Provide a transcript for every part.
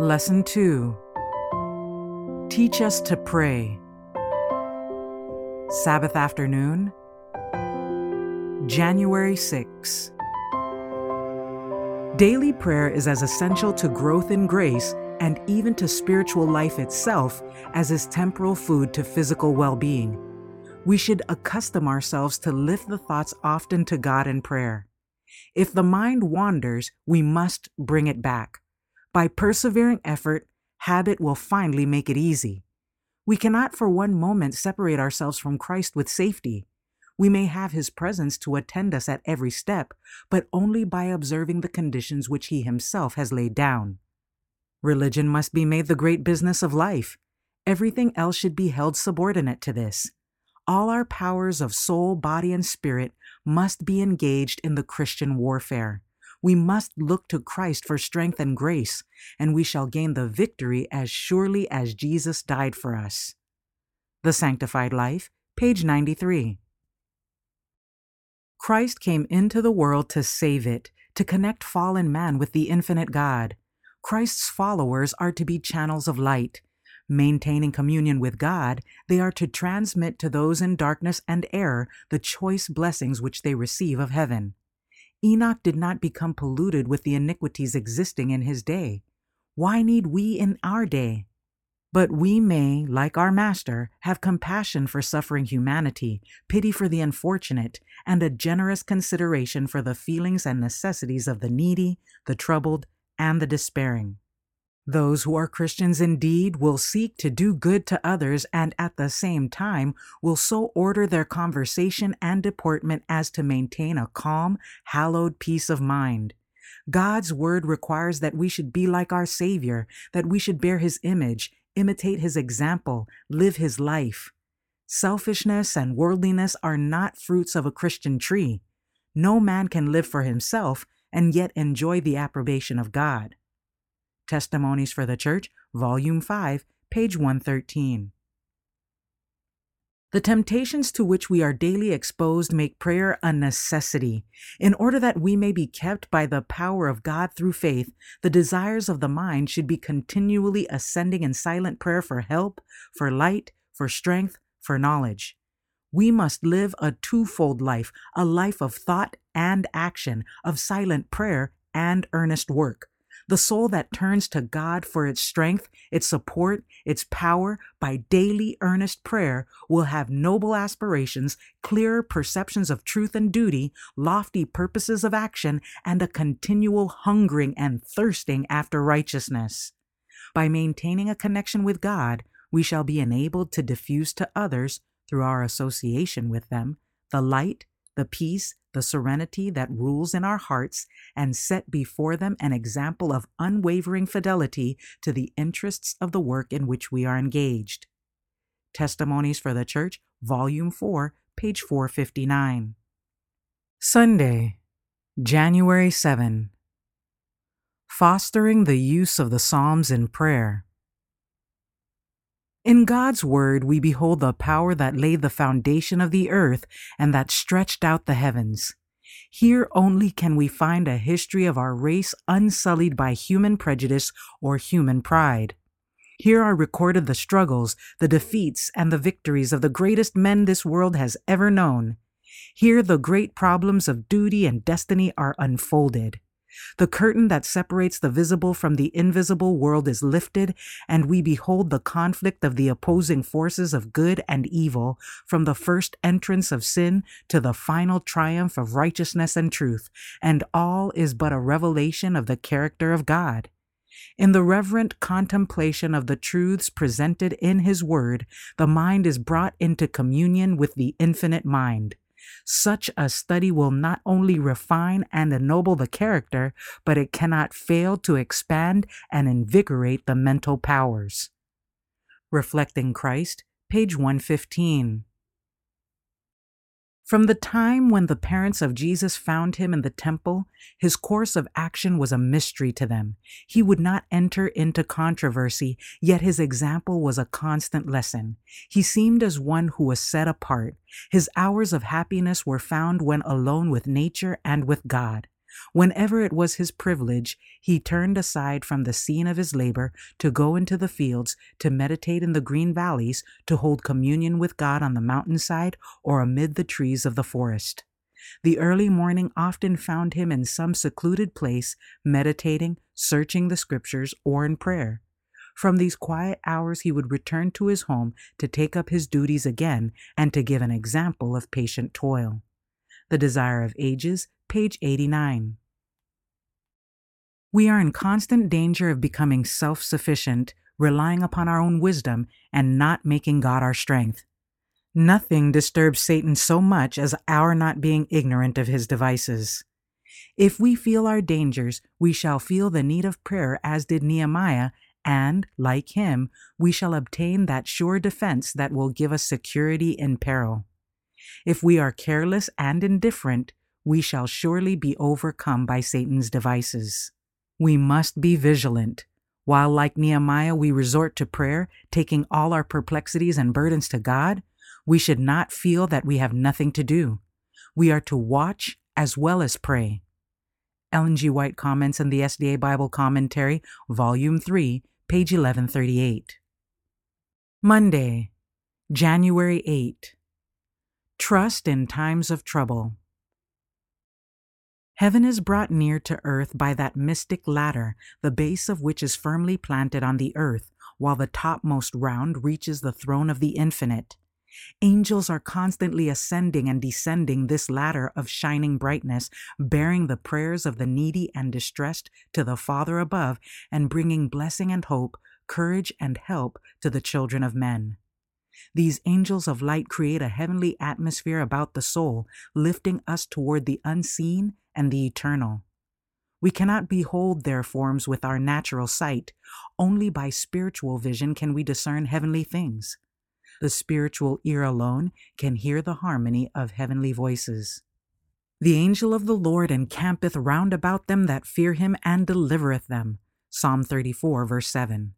Lesson 2 Teach us to pray. Sabbath afternoon, January 6. Daily prayer is as essential to growth in grace and even to spiritual life itself as is temporal food to physical well being. We should accustom ourselves to lift the thoughts often to God in prayer. If the mind wanders, we must bring it back. By persevering effort, habit will finally make it easy. We cannot for one moment separate ourselves from Christ with safety. We may have His presence to attend us at every step, but only by observing the conditions which He Himself has laid down. Religion must be made the great business of life. Everything else should be held subordinate to this. All our powers of soul, body, and spirit must be engaged in the Christian warfare. We must look to Christ for strength and grace, and we shall gain the victory as surely as Jesus died for us. The Sanctified Life, page 93. Christ came into the world to save it, to connect fallen man with the infinite God. Christ's followers are to be channels of light. Maintaining communion with God, they are to transmit to those in darkness and error the choice blessings which they receive of heaven. Enoch did not become polluted with the iniquities existing in his day. Why need we in our day? But we may, like our Master, have compassion for suffering humanity, pity for the unfortunate, and a generous consideration for the feelings and necessities of the needy, the troubled, and the despairing. Those who are Christians indeed will seek to do good to others and at the same time will so order their conversation and deportment as to maintain a calm, hallowed peace of mind. God's word requires that we should be like our Savior, that we should bear his image, imitate his example, live his life. Selfishness and worldliness are not fruits of a Christian tree. No man can live for himself and yet enjoy the approbation of God. Testimonies for the Church, Volume 5, page 113. The temptations to which we are daily exposed make prayer a necessity. In order that we may be kept by the power of God through faith, the desires of the mind should be continually ascending in silent prayer for help, for light, for strength, for knowledge. We must live a twofold life, a life of thought and action, of silent prayer and earnest work. The soul that turns to God for its strength, its support, its power by daily earnest prayer will have noble aspirations, clearer perceptions of truth and duty, lofty purposes of action, and a continual hungering and thirsting after righteousness. By maintaining a connection with God, we shall be enabled to diffuse to others, through our association with them, the light, the peace, the serenity that rules in our hearts, and set before them an example of unwavering fidelity to the interests of the work in which we are engaged. Testimonies for the Church, Volume 4, page 459. Sunday, January 7. Fostering the use of the Psalms in prayer. In God's Word, we behold the power that laid the foundation of the earth and that stretched out the heavens. Here only can we find a history of our race unsullied by human prejudice or human pride. Here are recorded the struggles, the defeats, and the victories of the greatest men this world has ever known. Here the great problems of duty and destiny are unfolded. The curtain that separates the visible from the invisible world is lifted, and we behold the conflict of the opposing forces of good and evil, from the first entrance of sin to the final triumph of righteousness and truth, and all is but a revelation of the character of God. In the reverent contemplation of the truths presented in His Word, the mind is brought into communion with the infinite mind. Such a study will not only refine and ennoble the character, but it cannot fail to expand and invigorate the mental powers. Reflecting Christ, page 115. From the time when the parents of Jesus found him in the temple, his course of action was a mystery to them. He would not enter into controversy, yet his example was a constant lesson. He seemed as one who was set apart. His hours of happiness were found when alone with nature and with God. Whenever it was his privilege, he turned aside from the scene of his labor to go into the fields, to meditate in the green valleys, to hold communion with God on the mountainside or amid the trees of the forest. The early morning often found him in some secluded place, meditating, searching the scriptures, or in prayer. From these quiet hours, he would return to his home to take up his duties again and to give an example of patient toil. The Desire of Ages, page 89. We are in constant danger of becoming self sufficient, relying upon our own wisdom, and not making God our strength. Nothing disturbs Satan so much as our not being ignorant of his devices. If we feel our dangers, we shall feel the need of prayer as did Nehemiah, and, like him, we shall obtain that sure defense that will give us security in peril. If we are careless and indifferent, we shall surely be overcome by Satan's devices. We must be vigilant. While, like Nehemiah, we resort to prayer, taking all our perplexities and burdens to God, we should not feel that we have nothing to do. We are to watch as well as pray. Ellen G. White comments in the SDA Bible Commentary, Volume 3, page 1138. Monday, January 8. Trust in times of trouble. Heaven is brought near to earth by that mystic ladder, the base of which is firmly planted on the earth, while the topmost round reaches the throne of the infinite. Angels are constantly ascending and descending this ladder of shining brightness, bearing the prayers of the needy and distressed to the Father above, and bringing blessing and hope, courage and help to the children of men. These angels of light create a heavenly atmosphere about the soul, lifting us toward the unseen and the eternal. We cannot behold their forms with our natural sight. Only by spiritual vision can we discern heavenly things. The spiritual ear alone can hear the harmony of heavenly voices. The angel of the Lord encampeth round about them that fear him and delivereth them. Psalm 34, verse 7.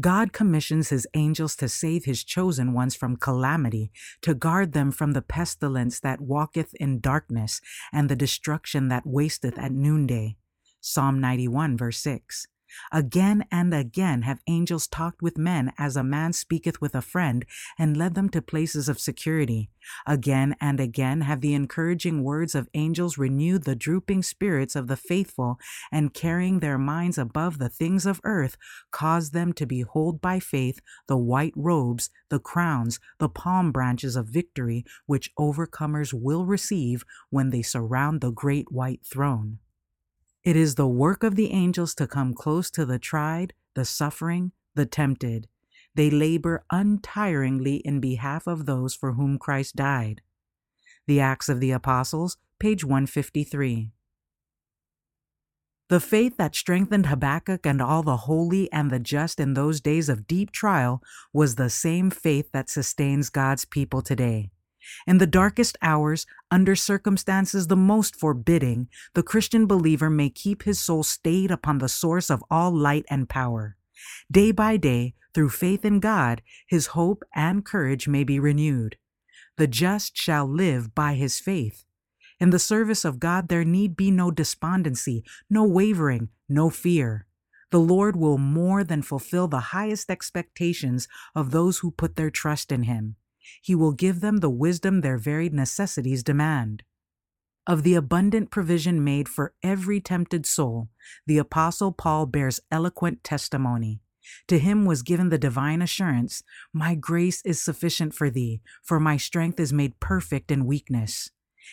God commissions his angels to save his chosen ones from calamity, to guard them from the pestilence that walketh in darkness, and the destruction that wasteth at noonday. Psalm 91, verse 6. Again and again have angels talked with men as a man speaketh with a friend, and led them to places of security. Again and again have the encouraging words of angels renewed the drooping spirits of the faithful, and carrying their minds above the things of earth, caused them to behold by faith the white robes, the crowns, the palm branches of victory, which overcomers will receive when they surround the great white throne. It is the work of the angels to come close to the tried, the suffering, the tempted. They labor untiringly in behalf of those for whom Christ died. The Acts of the Apostles, page 153. The faith that strengthened Habakkuk and all the holy and the just in those days of deep trial was the same faith that sustains God's people today. In the darkest hours, under circumstances the most forbidding, the Christian believer may keep his soul stayed upon the source of all light and power. Day by day, through faith in God, his hope and courage may be renewed. The just shall live by his faith. In the service of God, there need be no despondency, no wavering, no fear. The Lord will more than fulfill the highest expectations of those who put their trust in him. He will give them the wisdom their varied necessities demand. Of the abundant provision made for every tempted soul, the Apostle Paul bears eloquent testimony. To him was given the divine assurance My grace is sufficient for thee, for my strength is made perfect in weakness.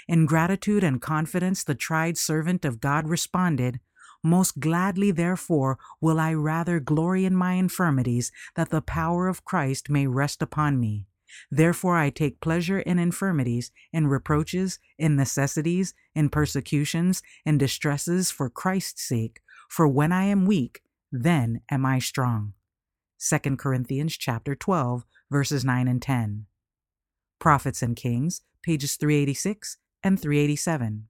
In gratitude and confidence, the tried servant of God responded, Most gladly, therefore, will I rather glory in my infirmities, that the power of Christ may rest upon me. Therefore I take pleasure in infirmities, in reproaches, in necessities, in persecutions, in distresses for Christ's sake. For when I am weak, then am I strong. 2 Corinthians chapter 12, verses 9 and 10. Prophets and Kings, pages 386 and 387.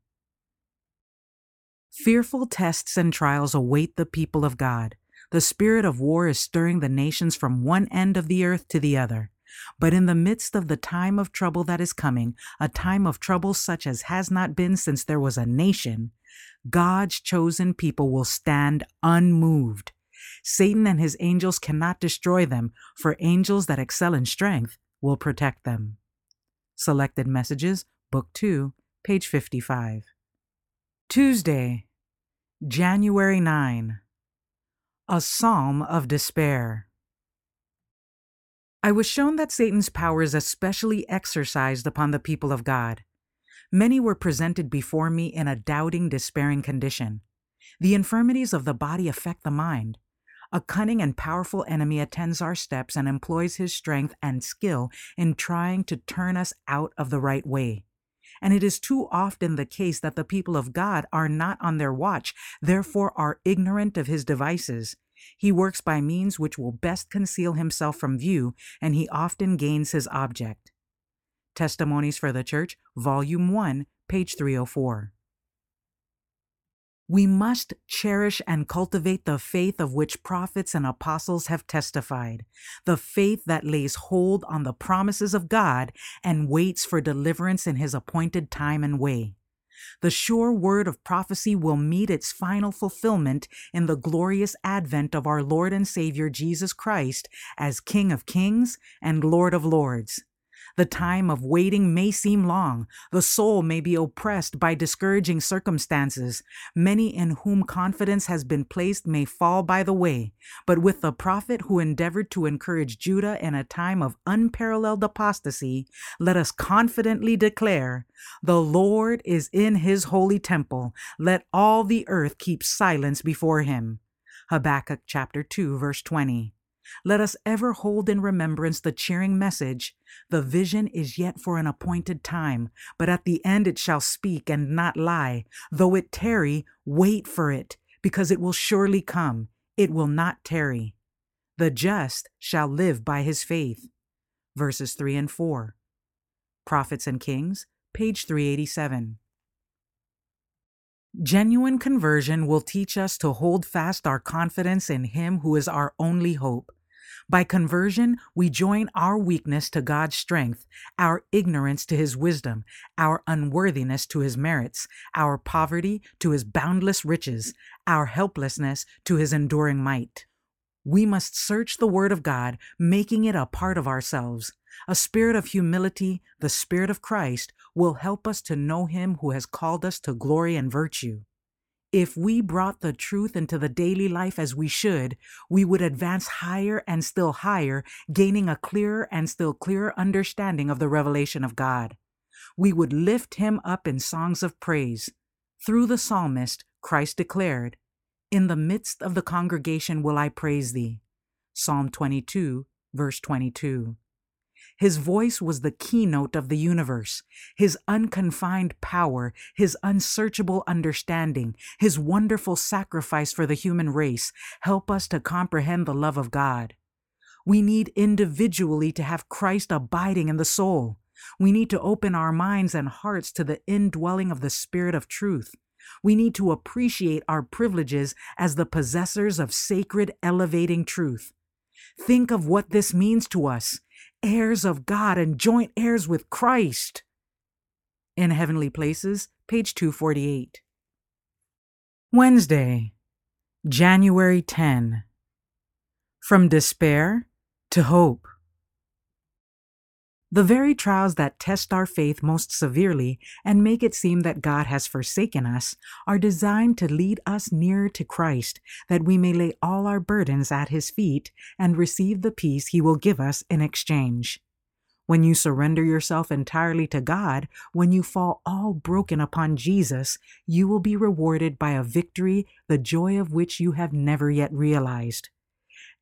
Fearful tests and trials await the people of God. The spirit of war is stirring the nations from one end of the earth to the other. But in the midst of the time of trouble that is coming, a time of trouble such as has not been since there was a nation, God's chosen people will stand unmoved. Satan and his angels cannot destroy them, for angels that excel in strength will protect them. Selected Messages, Book 2, page 55. Tuesday, January 9. A Psalm of Despair. I was shown that Satan's power is especially exercised upon the people of God. Many were presented before me in a doubting, despairing condition. The infirmities of the body affect the mind. A cunning and powerful enemy attends our steps and employs his strength and skill in trying to turn us out of the right way. And it is too often the case that the people of God are not on their watch, therefore are ignorant of his devices. He works by means which will best conceal himself from view, and he often gains his object. Testimonies for the Church, Volume 1, page 304. We must cherish and cultivate the faith of which prophets and apostles have testified, the faith that lays hold on the promises of God and waits for deliverance in his appointed time and way. The sure word of prophecy will meet its final fulfillment in the glorious advent of our Lord and Savior Jesus Christ as King of kings and Lord of lords. The time of waiting may seem long. The soul may be oppressed by discouraging circumstances. Many in whom confidence has been placed may fall by the way. But with the prophet who endeavored to encourage Judah in a time of unparalleled apostasy, let us confidently declare, The Lord is in his holy temple. Let all the earth keep silence before him. Habakkuk chapter 2 verse 20. Let us ever hold in remembrance the cheering message The vision is yet for an appointed time, but at the end it shall speak and not lie. Though it tarry, wait for it, because it will surely come. It will not tarry. The just shall live by his faith. Verses 3 and 4. Prophets and Kings, page 387. Genuine conversion will teach us to hold fast our confidence in Him who is our only hope. By conversion, we join our weakness to God's strength, our ignorance to His wisdom, our unworthiness to His merits, our poverty to His boundless riches, our helplessness to His enduring might. We must search the Word of God, making it a part of ourselves. A spirit of humility, the Spirit of Christ, will help us to know Him who has called us to glory and virtue. If we brought the truth into the daily life as we should, we would advance higher and still higher, gaining a clearer and still clearer understanding of the revelation of God. We would lift Him up in songs of praise. Through the psalmist, Christ declared, In the midst of the congregation will I praise Thee. Psalm 22, verse 22. His voice was the keynote of the universe. His unconfined power, his unsearchable understanding, his wonderful sacrifice for the human race help us to comprehend the love of God. We need individually to have Christ abiding in the soul. We need to open our minds and hearts to the indwelling of the Spirit of truth. We need to appreciate our privileges as the possessors of sacred, elevating truth. Think of what this means to us heirs of God and joint heirs with Christ. In Heavenly Places, page 248. Wednesday, January 10. From despair to hope. The very trials that test our faith most severely and make it seem that God has forsaken us are designed to lead us nearer to Christ, that we may lay all our burdens at His feet and receive the peace He will give us in exchange. When you surrender yourself entirely to God, when you fall all broken upon Jesus, you will be rewarded by a victory, the joy of which you have never yet realized.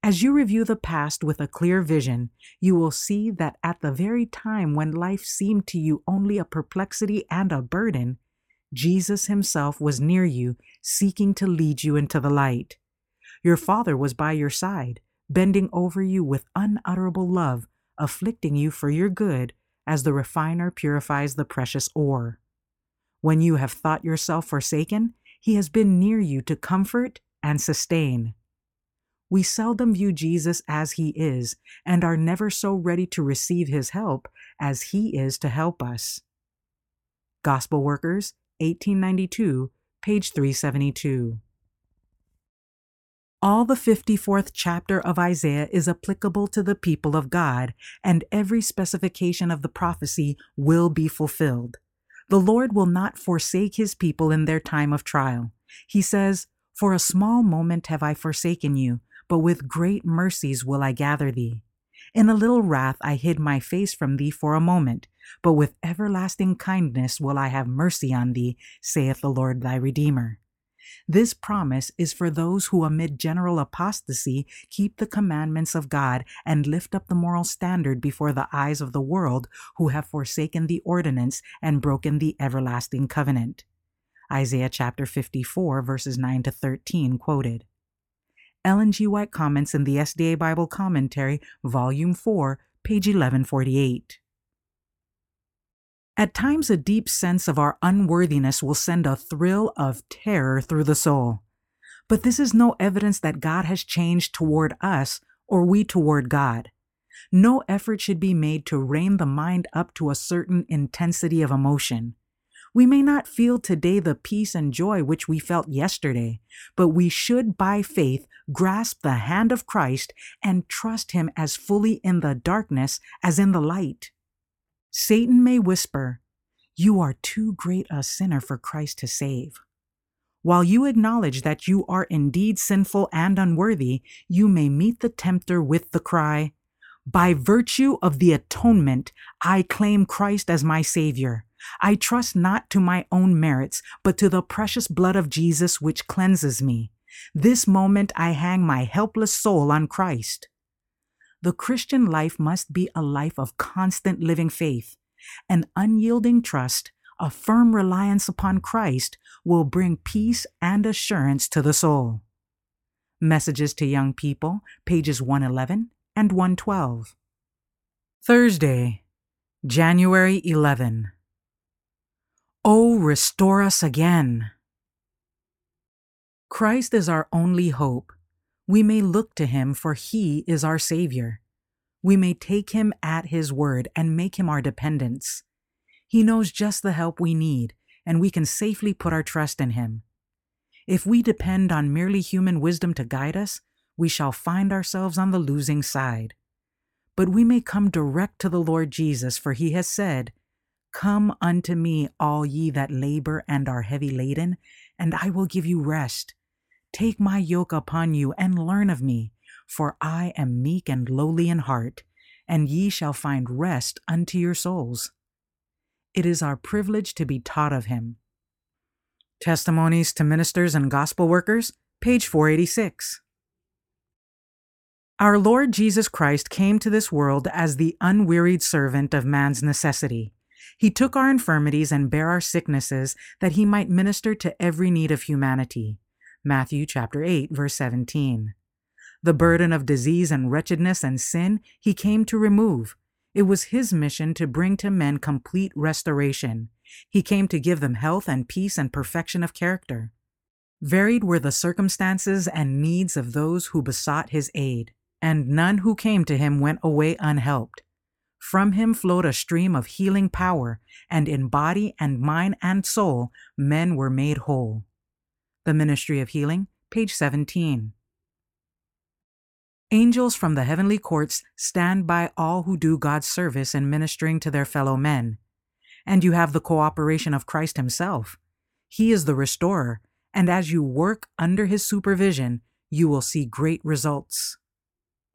As you review the past with a clear vision, you will see that at the very time when life seemed to you only a perplexity and a burden, Jesus himself was near you, seeking to lead you into the light. Your Father was by your side, bending over you with unutterable love, afflicting you for your good, as the refiner purifies the precious ore. When you have thought yourself forsaken, he has been near you to comfort and sustain. We seldom view Jesus as he is and are never so ready to receive his help as he is to help us. Gospel Workers, 1892, page 372. All the 54th chapter of Isaiah is applicable to the people of God, and every specification of the prophecy will be fulfilled. The Lord will not forsake his people in their time of trial. He says, For a small moment have I forsaken you, but with great mercies will I gather thee. In a little wrath I hid my face from thee for a moment, but with everlasting kindness will I have mercy on thee, saith the Lord thy Redeemer. This promise is for those who, amid general apostasy, keep the commandments of God and lift up the moral standard before the eyes of the world who have forsaken the ordinance and broken the everlasting covenant. Isaiah chapter 54, verses 9 to 13, quoted. Ellen G. White comments in the SDA Bible Commentary, Volume 4, page 1148. At times, a deep sense of our unworthiness will send a thrill of terror through the soul. But this is no evidence that God has changed toward us or we toward God. No effort should be made to rein the mind up to a certain intensity of emotion. We may not feel today the peace and joy which we felt yesterday, but we should by faith grasp the hand of Christ and trust Him as fully in the darkness as in the light. Satan may whisper, You are too great a sinner for Christ to save. While you acknowledge that you are indeed sinful and unworthy, you may meet the tempter with the cry, By virtue of the atonement, I claim Christ as my Savior. I trust not to my own merits, but to the precious blood of Jesus which cleanses me. This moment I hang my helpless soul on Christ. The Christian life must be a life of constant living faith. An unyielding trust, a firm reliance upon Christ will bring peace and assurance to the soul. Messages to Young People, pages 111 and 112. Thursday, January 11. Oh, restore us again. Christ is our only hope. We may look to him, for he is our Savior. We may take him at his word and make him our dependence. He knows just the help we need, and we can safely put our trust in him. If we depend on merely human wisdom to guide us, we shall find ourselves on the losing side. But we may come direct to the Lord Jesus, for he has said, Come unto me, all ye that labor and are heavy laden, and I will give you rest. Take my yoke upon you and learn of me, for I am meek and lowly in heart, and ye shall find rest unto your souls. It is our privilege to be taught of him. Testimonies to Ministers and Gospel Workers, page 486. Our Lord Jesus Christ came to this world as the unwearied servant of man's necessity. He took our infirmities and bare our sicknesses that he might minister to every need of humanity. Matthew chapter 8 verse 17. The burden of disease and wretchedness and sin he came to remove. It was his mission to bring to men complete restoration. He came to give them health and peace and perfection of character. Varied were the circumstances and needs of those who besought his aid, and none who came to him went away unhelped. From him flowed a stream of healing power, and in body and mind and soul, men were made whole. The Ministry of Healing, page 17. Angels from the heavenly courts stand by all who do God's service in ministering to their fellow men. And you have the cooperation of Christ Himself. He is the restorer, and as you work under His supervision, you will see great results.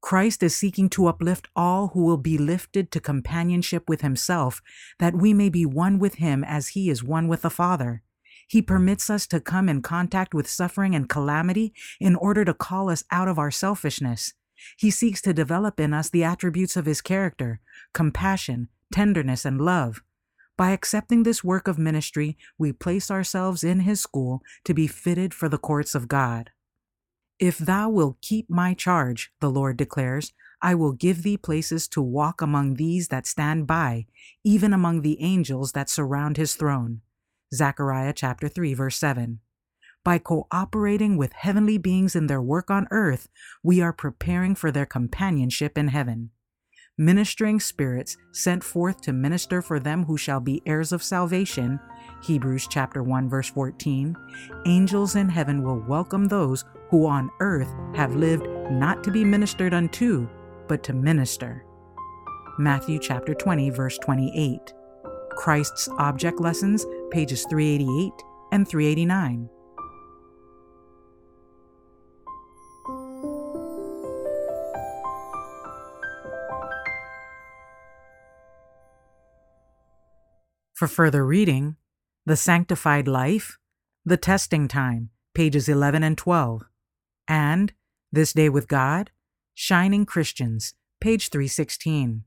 Christ is seeking to uplift all who will be lifted to companionship with himself, that we may be one with him as he is one with the Father. He permits us to come in contact with suffering and calamity in order to call us out of our selfishness. He seeks to develop in us the attributes of his character compassion, tenderness, and love. By accepting this work of ministry, we place ourselves in his school to be fitted for the courts of God. If thou wilt keep my charge, the Lord declares, I will give thee places to walk among these that stand by, even among the angels that surround his throne. Zechariah chapter 3 verse 7. By cooperating with heavenly beings in their work on earth, we are preparing for their companionship in heaven. Ministering spirits sent forth to minister for them who shall be heirs of salvation, Hebrews chapter 1 verse 14. Angels in heaven will welcome those who on earth have lived not to be ministered unto, but to minister. Matthew chapter 20 verse 28. Christ's Object Lessons, pages 388 and 389. For further reading, The Sanctified Life, The Testing Time, pages 11 and 12, and This Day with God, Shining Christians, page 316.